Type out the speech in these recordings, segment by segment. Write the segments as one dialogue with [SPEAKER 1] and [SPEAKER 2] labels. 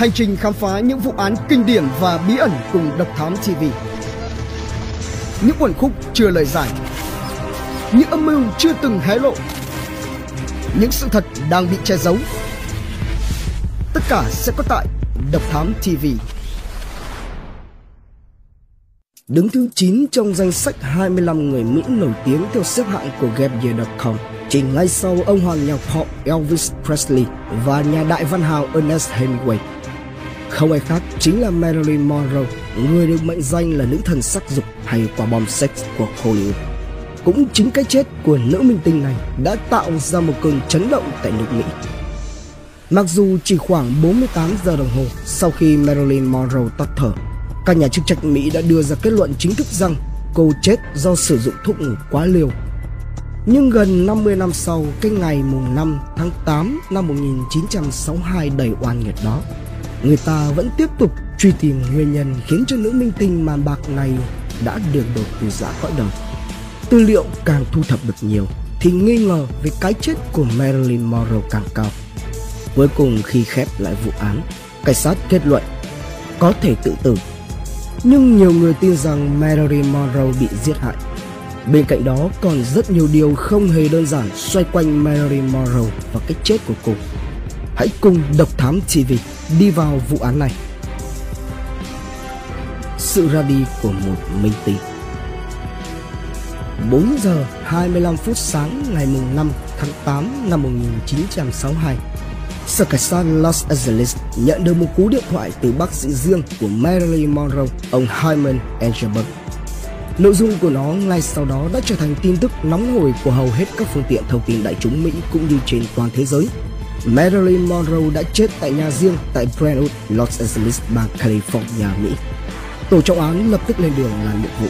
[SPEAKER 1] Hành trình khám phá những vụ án kinh điển và bí ẩn cùng Độc Thám TV. Những quần khúc chưa lời giải. Những âm mưu chưa từng hé lộ. Những sự thật đang bị che giấu. Tất cả sẽ có tại Độc Thám TV. Đứng thứ 9 trong danh sách 25 người Mỹ nổi tiếng theo xếp hạng của Gapyear.com chỉ ngay sau ông hoàng nhạc pop Elvis Presley và nhà đại văn hào Ernest Hemingway. Không ai khác chính là Marilyn Monroe, người được mệnh danh là nữ thần sắc dục hay quả bom sex của Hollywood. Cũng chính cái chết của nữ minh tinh này đã tạo ra một cơn chấn động tại nước Mỹ. Mặc dù chỉ khoảng 48 giờ đồng hồ sau khi Marilyn Monroe tắt thở, các nhà chức trách Mỹ đã đưa ra kết luận chính thức rằng cô chết do sử dụng thuốc ngủ quá liều nhưng gần 50 năm sau, cái ngày mùng 5 tháng 8 năm 1962 đầy oan nghiệt đó, người ta vẫn tiếp tục truy tìm nguyên nhân khiến cho nữ minh tinh màn bạc này đã được đột từ giã cõi đời. Tư liệu càng thu thập được nhiều thì nghi ngờ về cái chết của Marilyn Monroe càng cao. Cuối cùng khi khép lại vụ án, cảnh sát kết luận có thể tự tử. Nhưng nhiều người tin rằng Marilyn Monroe bị giết hại Bên cạnh đó còn rất nhiều điều không hề đơn giản xoay quanh Marilyn Monroe và cái chết của cô. Hãy cùng Độc Thám TV đi vào vụ án này. Sự ra đi của một minh tinh 4 giờ 25 phút sáng ngày mùng 5 tháng 8 năm 1962 Sở cảnh sát Los Angeles nhận được một cú điện thoại từ bác sĩ riêng của Marilyn Monroe, ông Hyman Angelberg. Nội dung của nó ngay sau đó đã trở thành tin tức nóng hổi của hầu hết các phương tiện thông tin đại chúng Mỹ cũng như trên toàn thế giới. Marilyn Monroe đã chết tại nhà riêng tại Brentwood, Los Angeles, bang California, Mỹ. Tổ trọng án lập tức lên đường làm nhiệm vụ.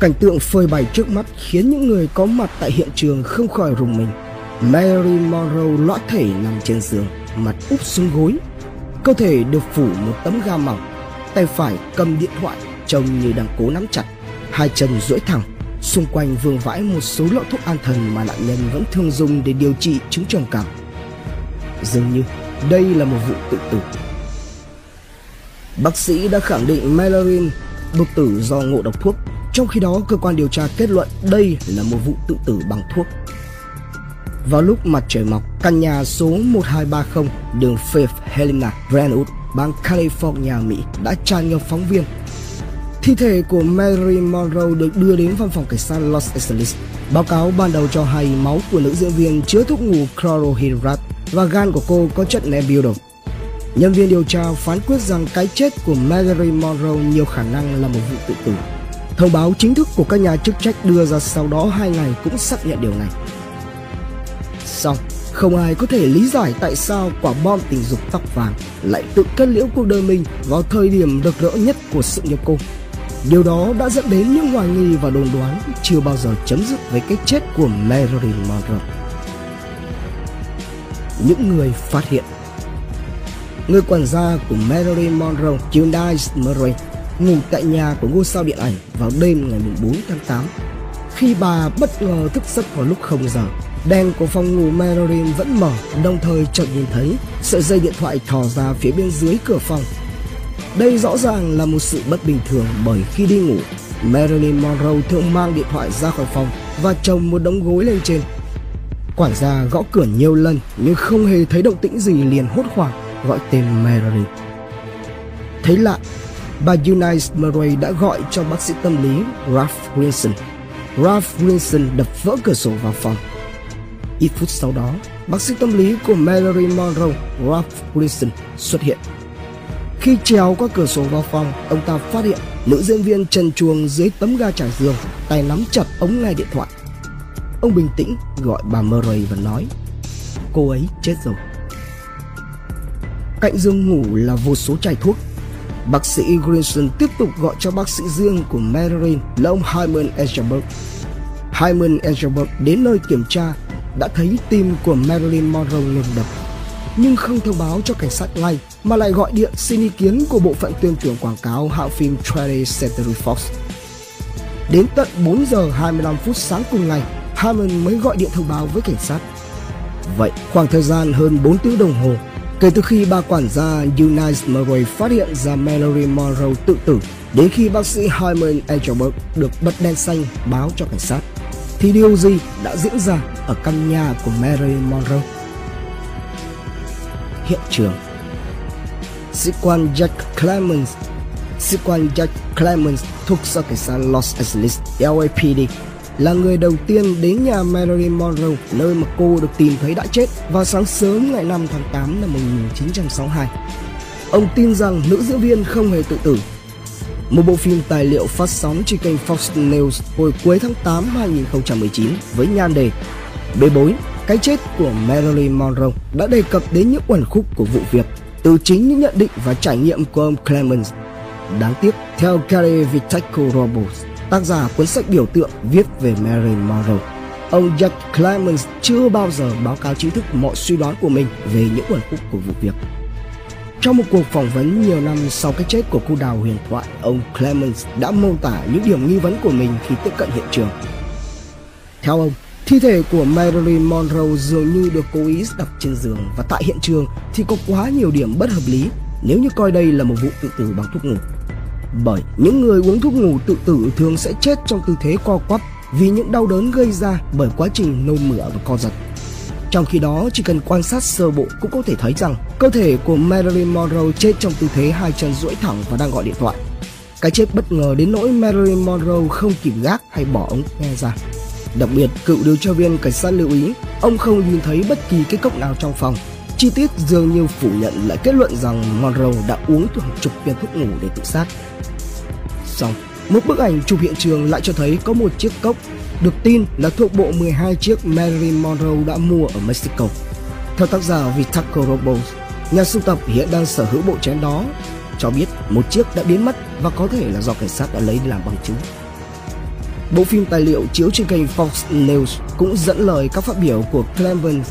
[SPEAKER 1] Cảnh tượng phơi bày trước mắt khiến những người có mặt tại hiện trường không khỏi rùng mình. Marilyn Monroe lõa thể nằm trên giường, mặt úp xuống gối. Cơ thể được phủ một tấm ga mỏng, tay phải cầm điện thoại trông như đang cố nắm chặt hai chân duỗi thẳng xung quanh vương vãi một số lọ thuốc an thần mà nạn nhân vẫn thường dùng để điều trị chứng trầm cảm. Dường như đây là một vụ tự tử. Bác sĩ đã khẳng định Marilyn đột tử do ngộ độc thuốc. Trong khi đó cơ quan điều tra kết luận đây là một vụ tự tử bằng thuốc. Vào lúc mặt trời mọc, căn nhà số 1230 đường Fifth Helena, Brentwood, bang California, Mỹ đã tràn ngập phóng viên. Thi thể của Mary Monroe được đưa đến văn phòng cảnh sát Los Angeles. Báo cáo ban đầu cho hay máu của nữ diễn viên chứa thuốc ngủ chlorohydrate và gan của cô có chất Nebbiolo. Nhân viên điều tra phán quyết rằng cái chết của Mary Monroe nhiều khả năng là một vụ tự tử. Thông báo chính thức của các nhà chức trách đưa ra sau đó hai ngày cũng xác nhận điều này. Xong, không ai có thể lý giải tại sao quả bom tình dục tóc vàng lại tự kết liễu cuộc đời mình vào thời điểm rực rỡ nhất của sự nghiệp cô. Điều đó đã dẫn đến những hoài nghi và đồn đoán chưa bao giờ chấm dứt với cái chết của Marilyn Monroe. Những người phát hiện Người quản gia của Marilyn Monroe, Eunice Murray, ngủ tại nhà của ngôi sao điện ảnh vào đêm ngày 4 tháng 8. Khi bà bất ngờ thức giấc vào lúc 0 giờ, đèn của phòng ngủ Marilyn vẫn mở, đồng thời chợt nhìn thấy sợi dây điện thoại thò ra phía bên dưới cửa phòng đây rõ ràng là một sự bất bình thường bởi khi đi ngủ, Marilyn Monroe thường mang điện thoại ra khỏi phòng và chồng một đống gối lên trên. Quản gia gõ cửa nhiều lần nhưng không hề thấy động tĩnh gì liền hốt hoảng gọi tên Marilyn. Thấy lạ, bà Eunice Murray đã gọi cho bác sĩ tâm lý Ralph Wilson. Ralph Wilson đập vỡ cửa sổ vào phòng. Ít phút sau đó, bác sĩ tâm lý của Marilyn Monroe, Ralph Wilson xuất hiện. Khi trèo qua cửa sổ vào phòng, ông ta phát hiện nữ diễn viên trần chuồng dưới tấm ga trải giường, tay nắm chặt ống nghe điện thoại. Ông bình tĩnh gọi bà Murray và nói Cô ấy chết rồi Cạnh giường ngủ là vô số chai thuốc Bác sĩ Grinson tiếp tục gọi cho bác sĩ riêng của Marilyn là ông Hyman Edgeberg. Hyman Edgeberg đến nơi kiểm tra đã thấy tim của Marilyn Monroe ngừng đập nhưng không thông báo cho cảnh sát ngay mà lại gọi điện xin ý kiến của bộ phận tuyên truyền quảng cáo hãng phim 20th Century Fox. Đến tận 4 giờ 25 phút sáng cùng ngày, Hammond mới gọi điện thông báo với cảnh sát. Vậy, khoảng thời gian hơn 4 tiếng đồng hồ, Kể từ khi ba quản gia Eunice Murray phát hiện ra Mallory Monroe tự tử, đến khi bác sĩ Hyman Angelberg được bật đèn xanh báo cho cảnh sát, thì điều gì đã diễn ra ở căn nhà của Mary Monroe? Hiện trường Sĩ quan Jack Clemens Sĩ quan Jack Clemens thuộc sở cảnh sát Los Angeles LAPD là người đầu tiên đến nhà Marilyn Monroe nơi mà cô được tìm thấy đã chết vào sáng sớm ngày 5 tháng 8 năm 1962. Ông tin rằng nữ diễn viên không hề tự tử. Một bộ phim tài liệu phát sóng trên kênh Fox News hồi cuối tháng 8 2019 với nhan đề Bê bối, cái chết của Marilyn Monroe đã đề cập đến những uẩn khúc của vụ việc từ chính những nhận định và trải nghiệm của ông Clemens. Đáng tiếc, theo Gary Vitaco Robles, tác giả cuốn sách biểu tượng viết về Marilyn Monroe. Ông Jack Clemens chưa bao giờ báo cáo chính thức mọi suy đoán của mình về những nguồn khúc của vụ việc. Trong một cuộc phỏng vấn nhiều năm sau cái chết của cô đào huyền thoại, ông Clemens đã mô tả những điểm nghi vấn của mình khi tiếp cận hiện trường. Theo ông, thi thể của Marilyn Monroe dường như được cố ý đặt trên giường và tại hiện trường thì có quá nhiều điểm bất hợp lý nếu như coi đây là một vụ tự tử bằng thuốc ngủ bởi những người uống thuốc ngủ tự tử thường sẽ chết trong tư thế co quắp vì những đau đớn gây ra bởi quá trình nôn mửa và co giật. Trong khi đó, chỉ cần quan sát sơ bộ cũng có thể thấy rằng cơ thể của Marilyn Monroe chết trong tư thế hai chân duỗi thẳng và đang gọi điện thoại. Cái chết bất ngờ đến nỗi Marilyn Monroe không kịp gác hay bỏ ống nghe ra. Đặc biệt, cựu điều tra viên cảnh sát lưu ý, ông không nhìn thấy bất kỳ cái cốc nào trong phòng. Chi tiết dường như phủ nhận lại kết luận rằng Monroe đã uống hàng chục viên thuốc ngủ để tự sát. Xong, một bức ảnh chụp hiện trường lại cho thấy có một chiếc cốc được tin là thuộc bộ 12 chiếc Marilyn Monroe đã mua ở Mexico. Theo tác giả Vitaco Robles, nhà sưu tập hiện đang sở hữu bộ chén đó, cho biết một chiếc đã biến mất và có thể là do cảnh sát đã lấy đi làm bằng chứng. Bộ phim tài liệu chiếu trên kênh Fox News cũng dẫn lời các phát biểu của Clemens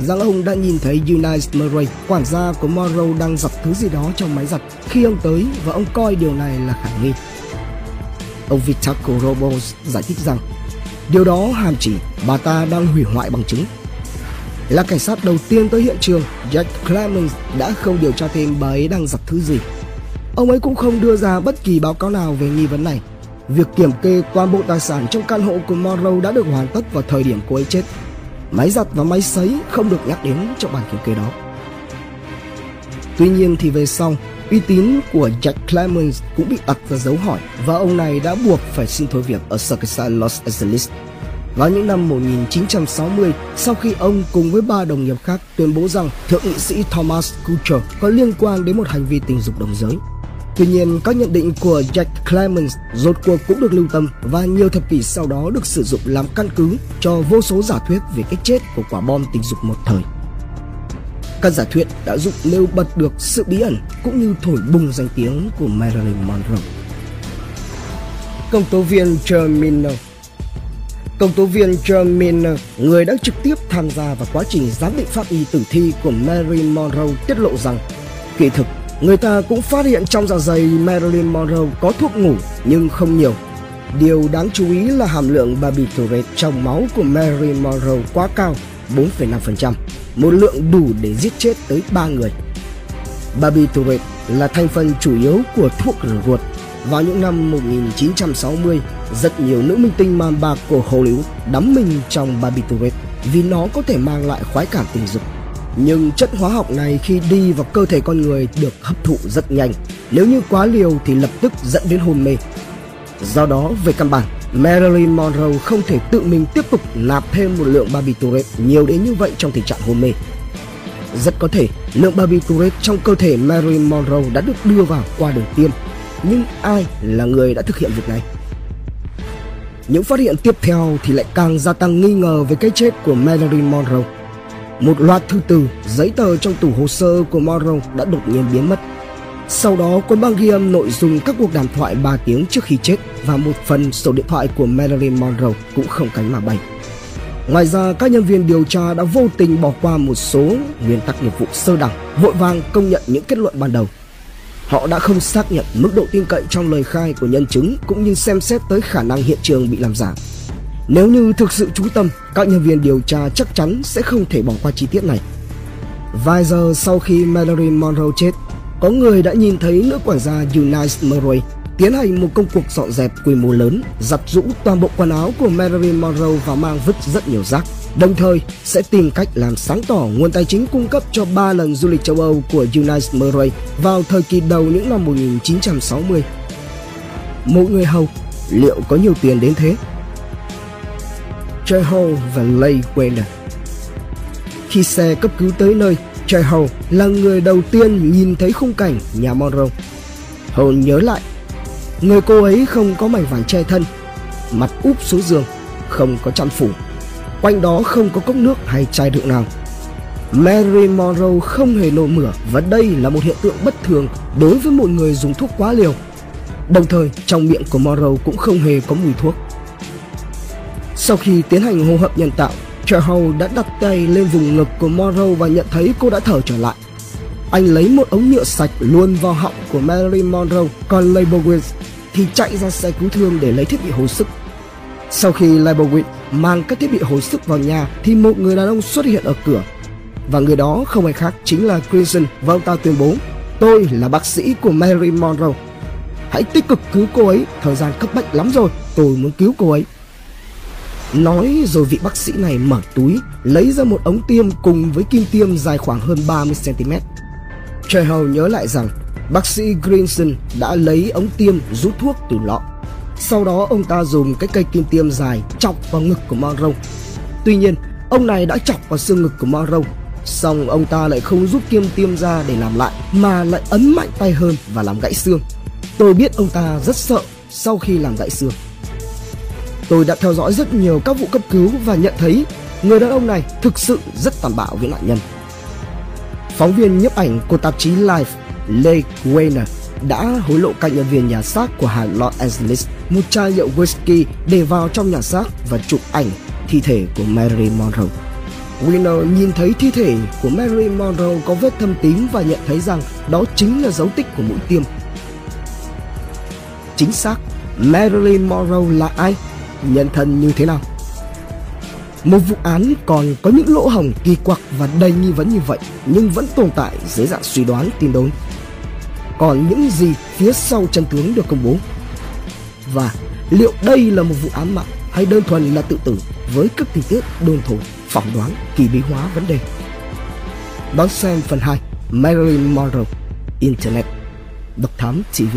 [SPEAKER 1] rằng ông đã nhìn thấy Eunice Murray, quản gia của Morrow đang giặt thứ gì đó trong máy giặt khi ông tới và ông coi điều này là khả nghi. Ông Vitaco Robos giải thích rằng điều đó hàm chỉ bà ta đang hủy hoại bằng chứng. Là cảnh sát đầu tiên tới hiện trường, Jack Clemens đã không điều tra thêm bà ấy đang giặt thứ gì. Ông ấy cũng không đưa ra bất kỳ báo cáo nào về nghi vấn này. Việc kiểm kê toàn bộ tài sản trong căn hộ của Morrow đã được hoàn tất vào thời điểm cô ấy chết. Máy giặt và máy sấy không được nhắc đến trong bản kiểm kê đó. Tuy nhiên thì về sau, uy tín của Jack Clemens cũng bị đặt ra dấu hỏi và ông này đã buộc phải xin thôi việc ở Circus Los Angeles. Vào những năm 1960, sau khi ông cùng với ba đồng nghiệp khác tuyên bố rằng thượng nghị sĩ Thomas Kucher có liên quan đến một hành vi tình dục đồng giới. Tuy nhiên, các nhận định của Jack Clemens rốt cuộc cũng được lưu tâm và nhiều thập kỷ sau đó được sử dụng làm căn cứ cho vô số giả thuyết về cái chết của quả bom tình dục một thời. Các giả thuyết đã giúp nêu bật được sự bí ẩn cũng như thổi bùng danh tiếng của Marilyn Monroe. Công tố viên John Công tố viên John người đã trực tiếp tham gia vào quá trình giám định pháp y tử thi của Marilyn Monroe tiết lộ rằng kỳ thực người ta cũng phát hiện trong dạ dày Marilyn Monroe có thuốc ngủ nhưng không nhiều. Điều đáng chú ý là hàm lượng barbiturate trong máu của Marilyn Monroe quá cao, 4,5% một lượng đủ để giết chết tới 3 người. Barbiturate là thành phần chủ yếu của thuốc rửa ruột. Vào những năm 1960, rất nhiều nữ minh tinh man bạc của Hollywood đắm mình trong barbiturate vì nó có thể mang lại khoái cảm tình dục. Nhưng chất hóa học này khi đi vào cơ thể con người được hấp thụ rất nhanh. Nếu như quá liều thì lập tức dẫn đến hôn mê. Do đó, về căn bản, Marilyn Monroe không thể tự mình tiếp tục nạp thêm một lượng barbiturate nhiều đến như vậy trong tình trạng hôn mê. Rất có thể lượng barbiturate trong cơ thể Marilyn Monroe đã được đưa vào qua đường tiêm. Nhưng ai là người đã thực hiện việc này? Những phát hiện tiếp theo thì lại càng gia tăng nghi ngờ về cái chết của Marilyn Monroe. Một loạt thư từ, giấy tờ trong tủ hồ sơ của Morrow đã đột nhiên biến mất sau đó cuốn băng ghi âm nội dung các cuộc đàm thoại 3 tiếng trước khi chết và một phần sổ điện thoại của Marilyn Monroe cũng không cánh mà bay. Ngoài ra, các nhân viên điều tra đã vô tình bỏ qua một số nguyên tắc nghiệp vụ sơ đẳng, vội vàng công nhận những kết luận ban đầu. Họ đã không xác nhận mức độ tin cậy trong lời khai của nhân chứng cũng như xem xét tới khả năng hiện trường bị làm giả. Nếu như thực sự chú tâm, các nhân viên điều tra chắc chắn sẽ không thể bỏ qua chi tiết này. Vài giờ sau khi Marilyn Monroe chết, có người đã nhìn thấy nữ quản gia Eunice Murray tiến hành một công cuộc dọn dẹp quy mô lớn, giặt rũ toàn bộ quần áo của Marilyn Monroe và mang vứt rất nhiều rác. Đồng thời sẽ tìm cách làm sáng tỏ nguồn tài chính cung cấp cho ba lần du lịch châu Âu của Eunice Murray vào thời kỳ đầu những năm 1960. Một người hầu liệu có nhiều tiền đến thế? Trejo và Lay Wayner Khi xe cấp cứu tới nơi, Trejo là người đầu tiên nhìn thấy khung cảnh nhà Monroe. Hồn nhớ lại Người cô ấy không có mảnh vải che thân Mặt úp xuống giường Không có chăn phủ. Quanh đó không có cốc nước hay chai rượu nào. Mary Monroe không hề nổi mửa Và đây là một hiện tượng bất thường Đối với một người dùng thuốc quá liều. Đồng thời trong miệng của Monroe cũng không hề có mùi thuốc. Sau khi tiến hành hô hấp nhân tạo Charles đã đặt tay lên vùng ngực của Monroe và nhận thấy cô đã thở trở lại anh lấy một ống nhựa sạch luôn vào họng của Mary Monroe, còn Leibowitz thì chạy ra xe cứu thương để lấy thiết bị hồi sức. Sau khi Leibowitz mang các thiết bị hồi sức vào nhà thì một người đàn ông xuất hiện ở cửa. Và người đó không ai khác chính là Crimson và ông ta tuyên bố Tôi là bác sĩ của Mary Monroe. Hãy tích cực cứu cô ấy, thời gian cấp bách lắm rồi, tôi muốn cứu cô ấy. Nói rồi vị bác sĩ này mở túi, lấy ra một ống tiêm cùng với kim tiêm dài khoảng hơn 30cm Trời hầu nhớ lại rằng bác sĩ Greenson đã lấy ống tiêm rút thuốc từ lọ. Sau đó ông ta dùng cái cây kim tiêm dài chọc vào ngực của Monroe. Tuy nhiên, ông này đã chọc vào xương ngực của Monroe. Xong ông ta lại không rút kim tiêm ra để làm lại mà lại ấn mạnh tay hơn và làm gãy xương. Tôi biết ông ta rất sợ sau khi làm gãy xương. Tôi đã theo dõi rất nhiều các vụ cấp cứu và nhận thấy người đàn ông này thực sự rất tàn bạo với nạn nhân. Phóng viên nhiếp ảnh của tạp chí Life Lê Weiner đã hối lộ các nhân viên nhà xác của hàng Los Angeles một chai rượu whisky để vào trong nhà xác và chụp ảnh thi thể của Mary Monroe. Weiner nhìn thấy thi thể của Mary Monroe có vết thâm tím và nhận thấy rằng đó chính là dấu tích của mũi tiêm. Chính xác, Marilyn Monroe là ai? Nhân thân như thế nào? Một vụ án còn có những lỗ hổng kỳ quặc và đầy nghi vấn như vậy nhưng vẫn tồn tại dưới dạng suy đoán tin đồn. Còn những gì phía sau chân tướng được công bố? Và liệu đây là một vụ án mạng hay đơn thuần là tự tử với các tình tiết đồn thổi, phỏng đoán, kỳ bí hóa vấn đề? Đón xem phần 2 Marilyn Monroe Internet Độc Thám TV